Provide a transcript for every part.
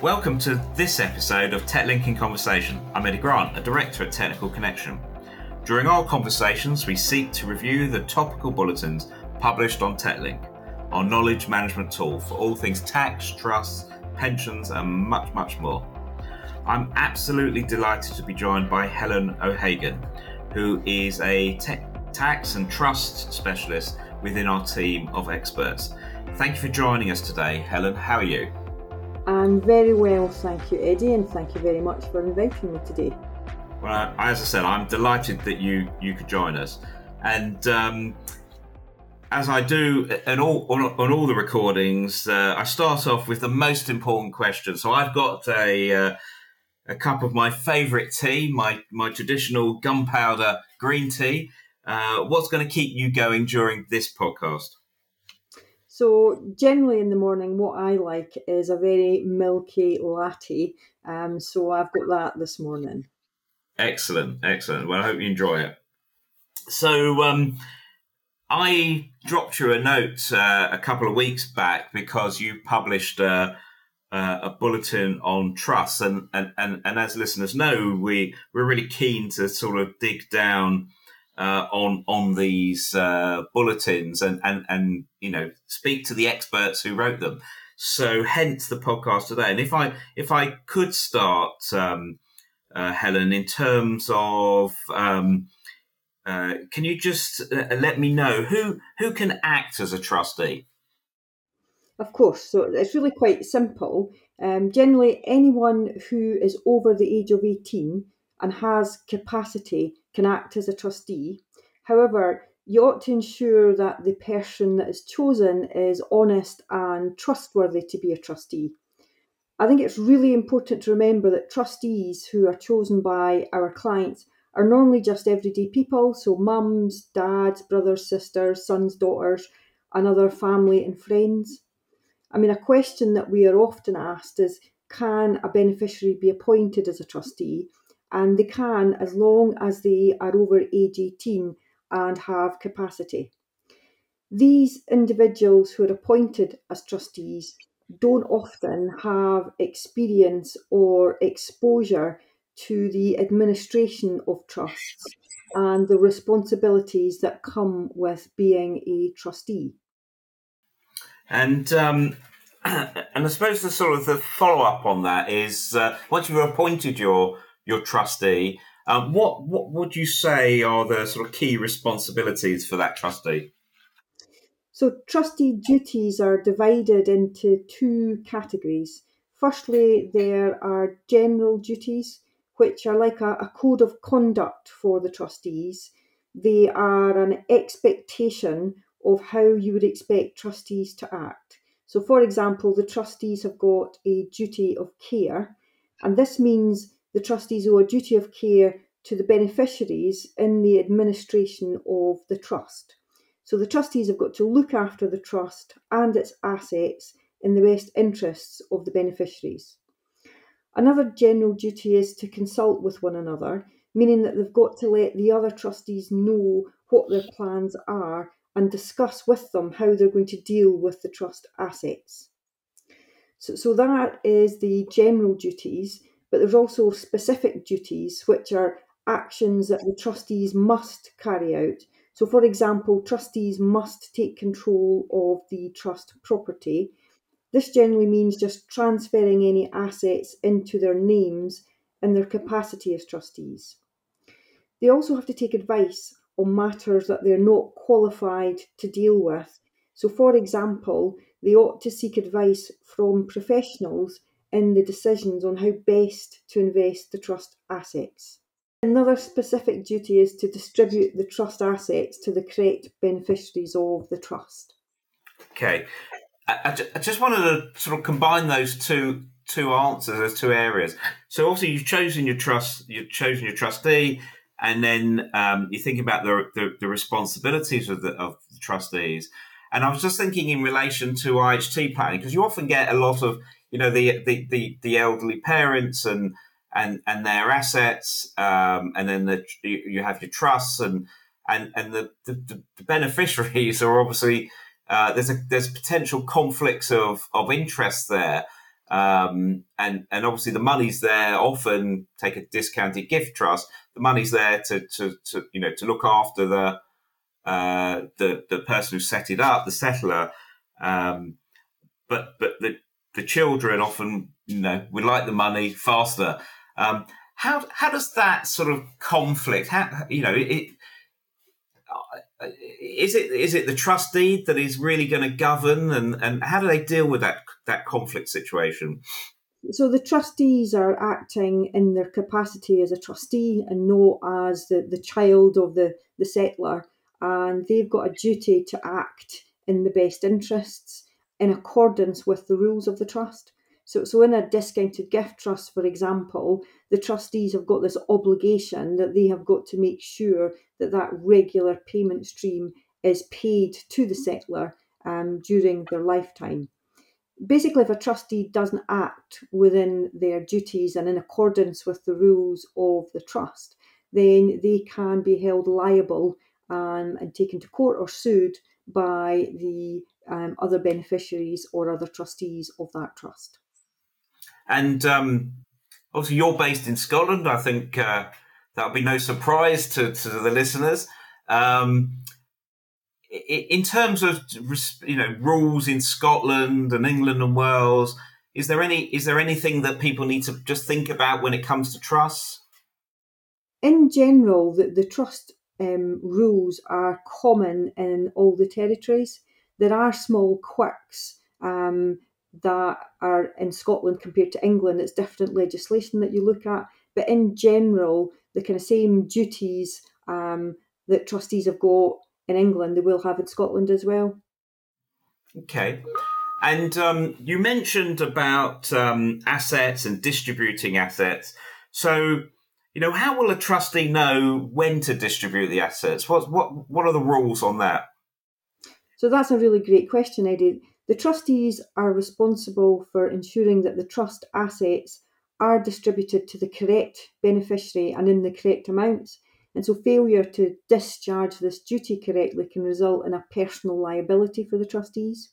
Welcome to this episode of TechLink in Conversation. I'm Eddie Grant, a director at Technical Connection. During our conversations, we seek to review the topical bulletins published on TechLink, our knowledge management tool for all things tax, trusts, pensions, and much, much more. I'm absolutely delighted to be joined by Helen O'Hagan, who is a tech, tax and trust specialist within our team of experts. Thank you for joining us today, Helen. How are you? I'm very well, thank you, Eddie, and thank you very much for inviting me today. Well, as I said, I'm delighted that you you could join us, and um, as I do on all on, on all the recordings, uh, I start off with the most important question. So I've got a uh, a cup of my favourite tea, my my traditional gunpowder green tea. Uh, what's going to keep you going during this podcast? So generally in the morning, what I like is a very milky latte. Um, so I've got that this morning. Excellent, excellent. Well, I hope you enjoy it. So um, I dropped you a note uh, a couple of weeks back because you published uh, uh, a bulletin on trust, and, and and and as listeners know, we we're really keen to sort of dig down uh, on on these uh, bulletins and and and you know speak to the experts who wrote them. So hence the podcast today. And if I if I could start, um, uh, Helen, in terms of um, uh, can you just uh, let me know who who can act as a trustee? Of course. So it's really quite simple. Um, generally, anyone who is over the age of 18 and has capacity can act as a trustee. However, you ought to ensure that the person that is chosen is honest and trustworthy to be a trustee. I think it's really important to remember that trustees who are chosen by our clients are normally just everyday people, so mums, dads, brothers, sisters, sons, daughters, and other family and friends. I mean, a question that we are often asked is can a beneficiary be appointed as a trustee? And they can as long as they are over age 18 and have capacity. These individuals who are appointed as trustees don't often have experience or exposure to the administration of trusts and the responsibilities that come with being a trustee. And um, and I suppose the sort of the follow up on that is uh, once you've appointed your your trustee. Um, what what would you say are the sort of key responsibilities for that trustee? So, trustee duties are divided into two categories. Firstly, there are general duties, which are like a, a code of conduct for the trustees. They are an expectation of how you would expect trustees to act. So, for example, the trustees have got a duty of care, and this means the trustees owe a duty of care to the beneficiaries in the administration of the trust. So the trustees have got to look after the trust and its assets in the best interests of the beneficiaries. Another general duty is to consult with one another, meaning that they've got to let the other trustees know what their plans are and discuss with them how they're going to deal with the trust assets. So, so that is the general duties but there's also specific duties which are actions that the trustees must carry out. So, for example, trustees must take control of the trust property. This generally means just transferring any assets into their names in their capacity as trustees. They also have to take advice on matters that they're not qualified to deal with. So, for example, they ought to seek advice from professionals in the decisions on how best to invest the trust assets. Another specific duty is to distribute the trust assets to the correct beneficiaries of the trust. Okay, I, I just wanted to sort of combine those two two answers, those two areas. So obviously you've chosen your trust, you've chosen your trustee, and then um, you think about the, the, the responsibilities of the, of the trustees. And I was just thinking in relation to IHT planning because you often get a lot of you know the the the, the elderly parents and and and their assets, um, and then the, you have your trusts and and and the the, the beneficiaries are obviously uh, there's a there's potential conflicts of of interest there. Um, and and obviously the money's there. Often take a discounted gift trust. The money's there to to, to you know to look after the uh, the the person who set it up, the settlor. Um, but but the the children often you know would like the money faster. Um, how how does that sort of conflict? How you know it, is it is it the trustee that is really going to govern, and and how do they deal with that that conflict situation? So the trustees are acting in their capacity as a trustee and not as the, the child of the, the settlor, and they've got a duty to act in the best interests in accordance with the rules of the trust. So, so in a discounted gift trust, for example, the trustees have got this obligation that they have got to make sure that that regular payment stream is paid to the settlor um, during their lifetime. Basically, if a trustee doesn't act within their duties and in accordance with the rules of the trust, then they can be held liable um, and taken to court or sued by the um, other beneficiaries or other trustees of that trust. And um, obviously, you're based in Scotland. I think uh, that'll be no surprise to, to the listeners. Um, in terms of you know rules in Scotland and England and Wales, is there any is there anything that people need to just think about when it comes to trusts? In general, the, the trust um, rules are common in all the territories. There are small quirks um, that are in Scotland compared to England. It's different legislation that you look at, but in general, the kind of same duties um, that trustees have got in England, they will have in Scotland as well. Okay. And um, you mentioned about um, assets and distributing assets. So, you know, how will a trustee know when to distribute the assets? What what what are the rules on that? So that's a really great question, Eddie. The trustees are responsible for ensuring that the trust assets are distributed to the correct beneficiary and in the correct amounts. And so, failure to discharge this duty correctly can result in a personal liability for the trustees.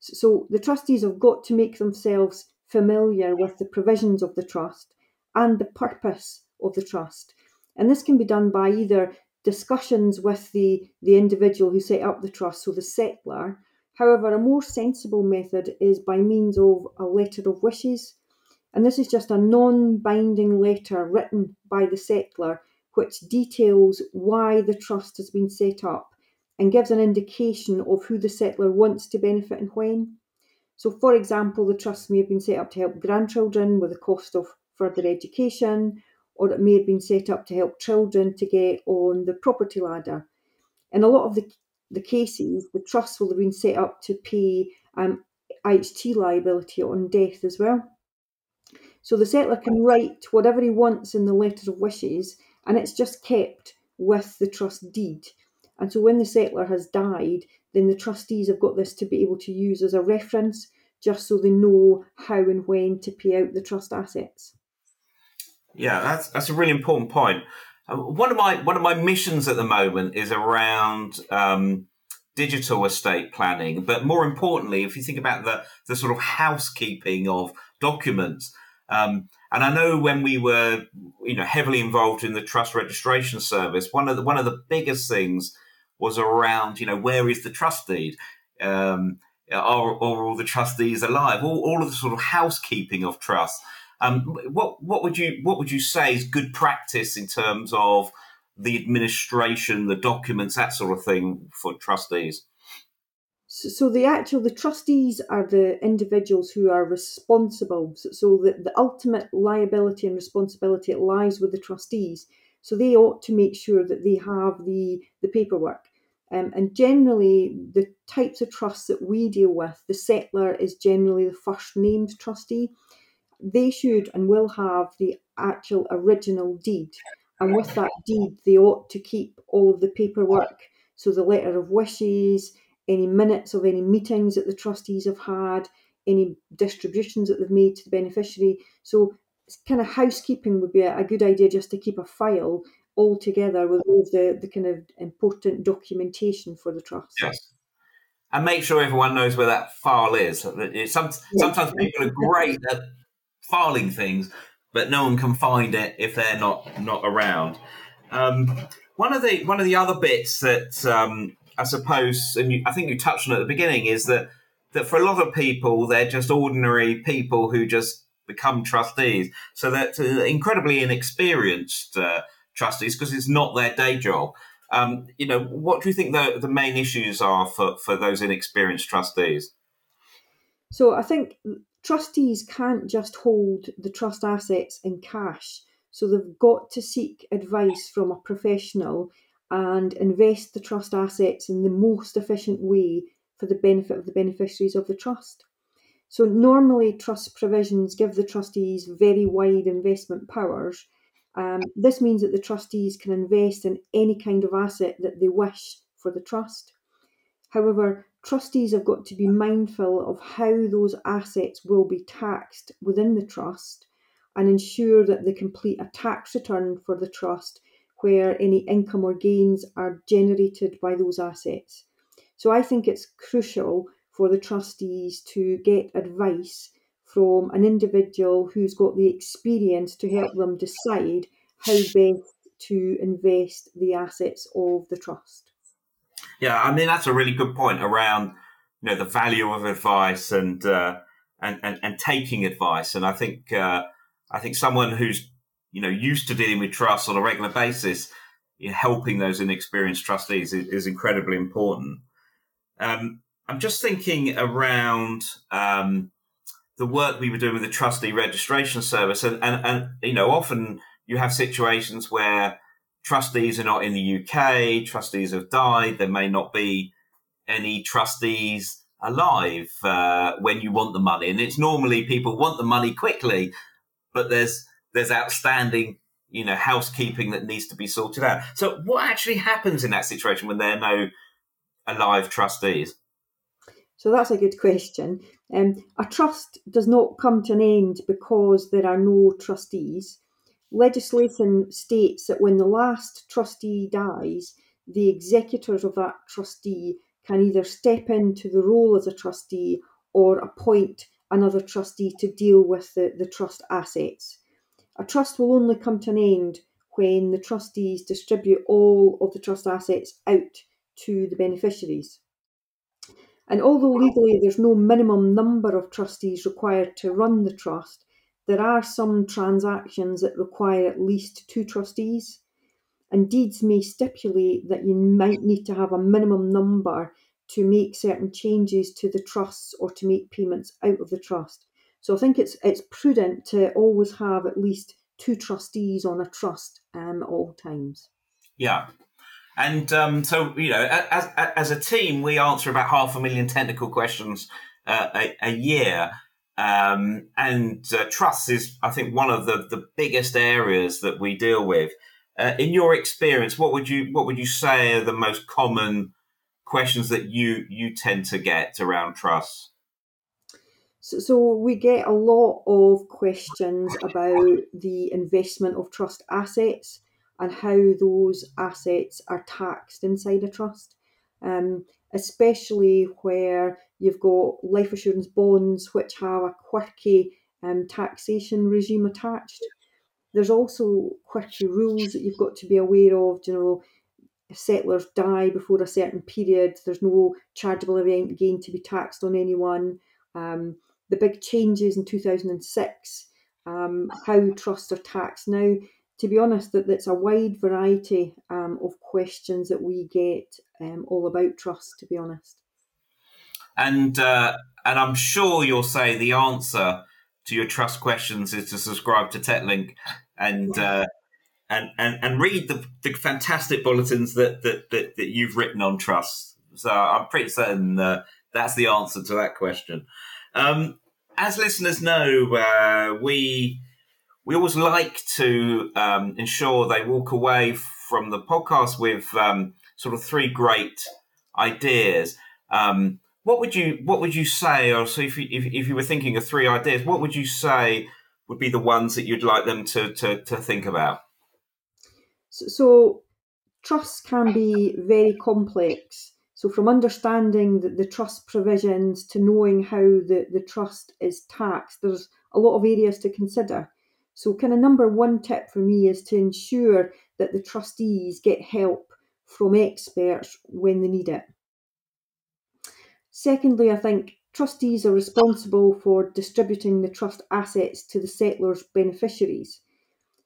So, the trustees have got to make themselves familiar with the provisions of the trust and the purpose of the trust. And this can be done by either discussions with the, the individual who set up the trust, so the settlor. However, a more sensible method is by means of a letter of wishes. And this is just a non binding letter written by the settlor which details why the trust has been set up and gives an indication of who the settlor wants to benefit and when. So, for example, the trust may have been set up to help grandchildren with the cost of further education, or it may have been set up to help children to get on the property ladder. In a lot of the, the cases, the trust will have been set up to pay um, IHT liability on death as well. So the settlor can write whatever he wants in the letter of wishes, and it's just kept with the trust deed. And so when the settlor has died, then the trustees have got this to be able to use as a reference, just so they know how and when to pay out the trust assets. Yeah, that's that's a really important point. Uh, one of my one of my missions at the moment is around um, digital estate planning, but more importantly, if you think about the the sort of housekeeping of documents. Um, and I know when we were, you know, heavily involved in the trust registration service, one of the one of the biggest things was around, you know, where is the trust deed? Um, are, are all the trustees alive? All, all of the sort of housekeeping of trust. Um, what what would you what would you say is good practice in terms of the administration, the documents, that sort of thing for trustees? So, so the actual the trustees are the individuals who are responsible. So, so the, the ultimate liability and responsibility it lies with the trustees. So they ought to make sure that they have the the paperwork. Um, and generally, the types of trusts that we deal with, the settlor is generally the first named trustee they should and will have the actual original deed. And with that deed, they ought to keep all of the paperwork. So the letter of wishes, any minutes of any meetings that the trustees have had, any distributions that they've made to the beneficiary. So kind of housekeeping would be a, a good idea just to keep a file all together with all the, the kind of important documentation for the trust. Yes. and make sure everyone knows where that file is. Some, sometimes people are great at filing things, but no one can find it if they're not not around. Um, one of the one of the other bits that um, I suppose, and you, I think you touched on at the beginning, is that that for a lot of people, they're just ordinary people who just become trustees. So they're incredibly inexperienced uh, trustees because it's not their day job. Um, you know, what do you think the, the main issues are for, for those inexperienced trustees? So I think trustees can't just hold the trust assets in cash. So they've got to seek advice from a professional and invest the trust assets in the most efficient way for the benefit of the beneficiaries of the trust. So, normally, trust provisions give the trustees very wide investment powers. Um, this means that the trustees can invest in any kind of asset that they wish for the trust. However, trustees have got to be mindful of how those assets will be taxed within the trust and ensure that they complete a tax return for the trust where any income or gains are generated by those assets. So I think it's crucial for the trustees to get advice from an individual who's got the experience to help them decide how best to invest the assets of the trust. Yeah, I mean that's a really good point around you know the value of advice and uh, and, and and taking advice, and I think uh, I think someone who's you know used to dealing with trusts on a regular basis, you know, helping those inexperienced trustees is, is incredibly important. Um, I'm just thinking around um, the work we were doing with the trustee registration service, and, and, and you know, often you have situations where trustees are not in the UK, trustees have died, there may not be any trustees alive uh, when you want the money, and it's normally people want the money quickly, but there's there's outstanding you know housekeeping that needs to be sorted out. So, what actually happens in that situation when there are no alive trustees? So that's a good question. Um, a trust does not come to an end because there are no trustees. Legislation states that when the last trustee dies, the executors of that trustee can either step into the role as a trustee or appoint another trustee to deal with the, the trust assets. A trust will only come to an end when the trustees distribute all of the trust assets out to the beneficiaries. And although legally there's no minimum number of trustees required to run the trust, there are some transactions that require at least two trustees. And deeds may stipulate that you might need to have a minimum number to make certain changes to the trusts or to make payments out of the trust. So I think it's it's prudent to always have at least two trustees on a trust um, at all times. Yeah, and um, so, you know, as, as a team, we answer about half a million technical questions uh, a, a, year. Um, and uh, trust is, I think, one of the, the biggest areas that we deal with. Uh, in your experience, what would you what would you say are the most common questions that you you tend to get around trust? So, so we get a lot of questions about the investment of trust assets and how those assets are taxed inside a trust, um, especially where you've got life assurance bonds which have a quirky um, taxation regime attached. There's also quirky rules that you've got to be aware of. You know, settlors die before a certain period, there's no chargeable event gain to be taxed on anyone. Um, the big changes in 2006, um, how trusts are taxed now to be honest, that it's a wide variety um, of questions that we get um, all about trust. To be honest, and uh, and I'm sure you'll say the answer to your trust questions is to subscribe to TechLink and uh, and, and and read the, the fantastic bulletins that, that, that that you've written on trust. So I'm pretty certain uh, that's the answer to that question. Um, as listeners know, uh, we we always like to um, ensure they walk away from the podcast with um, sort of three great ideas. Um, what would you What would you say, or so if you, if, if you were thinking of three ideas, what would you say would be the ones that you'd like them to to, to think about? So, so, trusts can be very complex. So, from understanding the, the trust provisions to knowing how the, the trust is taxed, there's a lot of areas to consider. So, kind of number one tip for me is to ensure that the trustees get help from experts when they need it. Secondly, I think trustees are responsible for distributing the trust assets to the settlors' beneficiaries.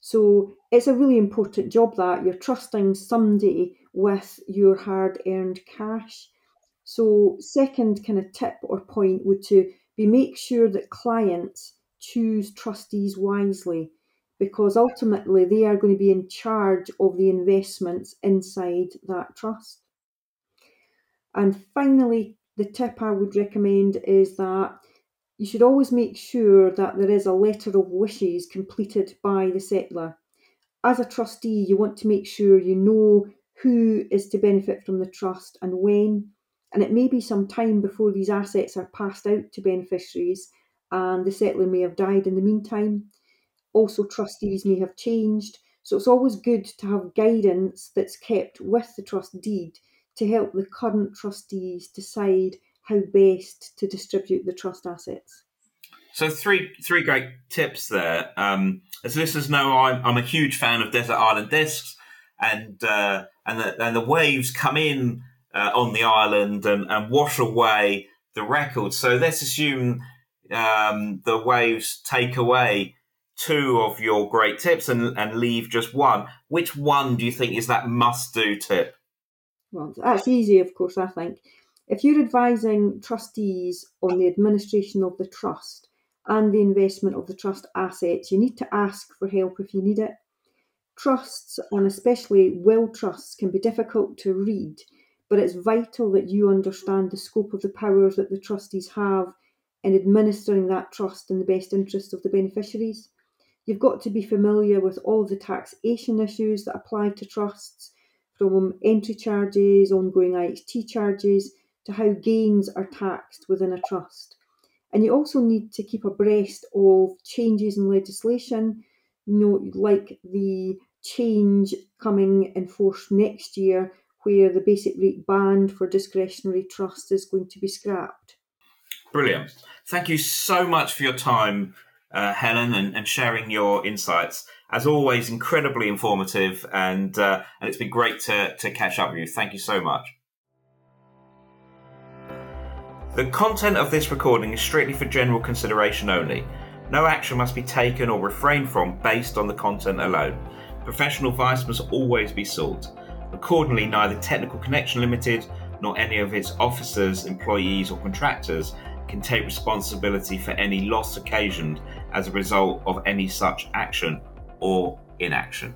So it's a really important job that you're trusting somebody with your hard earned cash. So, second kind of tip or point would to be make sure that clients choose trustees wisely because ultimately they are going to be in charge of the investments inside that trust. And finally, the tip I would recommend is that you should always make sure that there is a letter of wishes completed by the settlor. As a trustee, you want to make sure you know who is to benefit from the trust and when. And it may be some time before these assets are passed out to beneficiaries, and the settlor may have died in the meantime. Also, trustees may have changed. So it's always good to have guidance that's kept with the trust deed to help the current trustees decide how best to distribute the trust assets. So three three great tips there. Um, as listeners know, I'm, I'm a huge fan of Desert Island Discs and uh, and the, and the waves come in uh, on the island and, and wash away the records. So let's assume um, the waves take away two of your great tips and, and leave just one. Which one do you think is that must do tip? Well, that's easy, of course, I think. If you're advising trustees on the administration of the trust and the investment of the trust assets, you need to ask for help if you need it. Trusts, and especially will trusts, can be difficult to read, but it's vital that you understand the scope of the powers that the trustees have in administering that trust in the best interest of the beneficiaries. You've got to be familiar with all the taxation issues that apply to trusts, from um, entry charges, ongoing IHT charges, to how gains are taxed within a trust. And you also need to keep abreast of changes in legislation, you know, like the change coming in force next year where the basic rate band for discretionary trust is going to be scrapped. Brilliant. Thank you so much for your time, uh, Helen, and, and, sharing your insights. As always, incredibly informative, and uh, and it's been great to, to catch up with you. Thank you so much. The content of this recording is strictly for general consideration only. No action must be taken or refrained from based on the content alone. Professional advice must always be sought. Accordingly, neither Technical Connection Limited nor any of its officers, employees, or contractors can take responsibility for any loss occasioned as a result of any such action or inaction.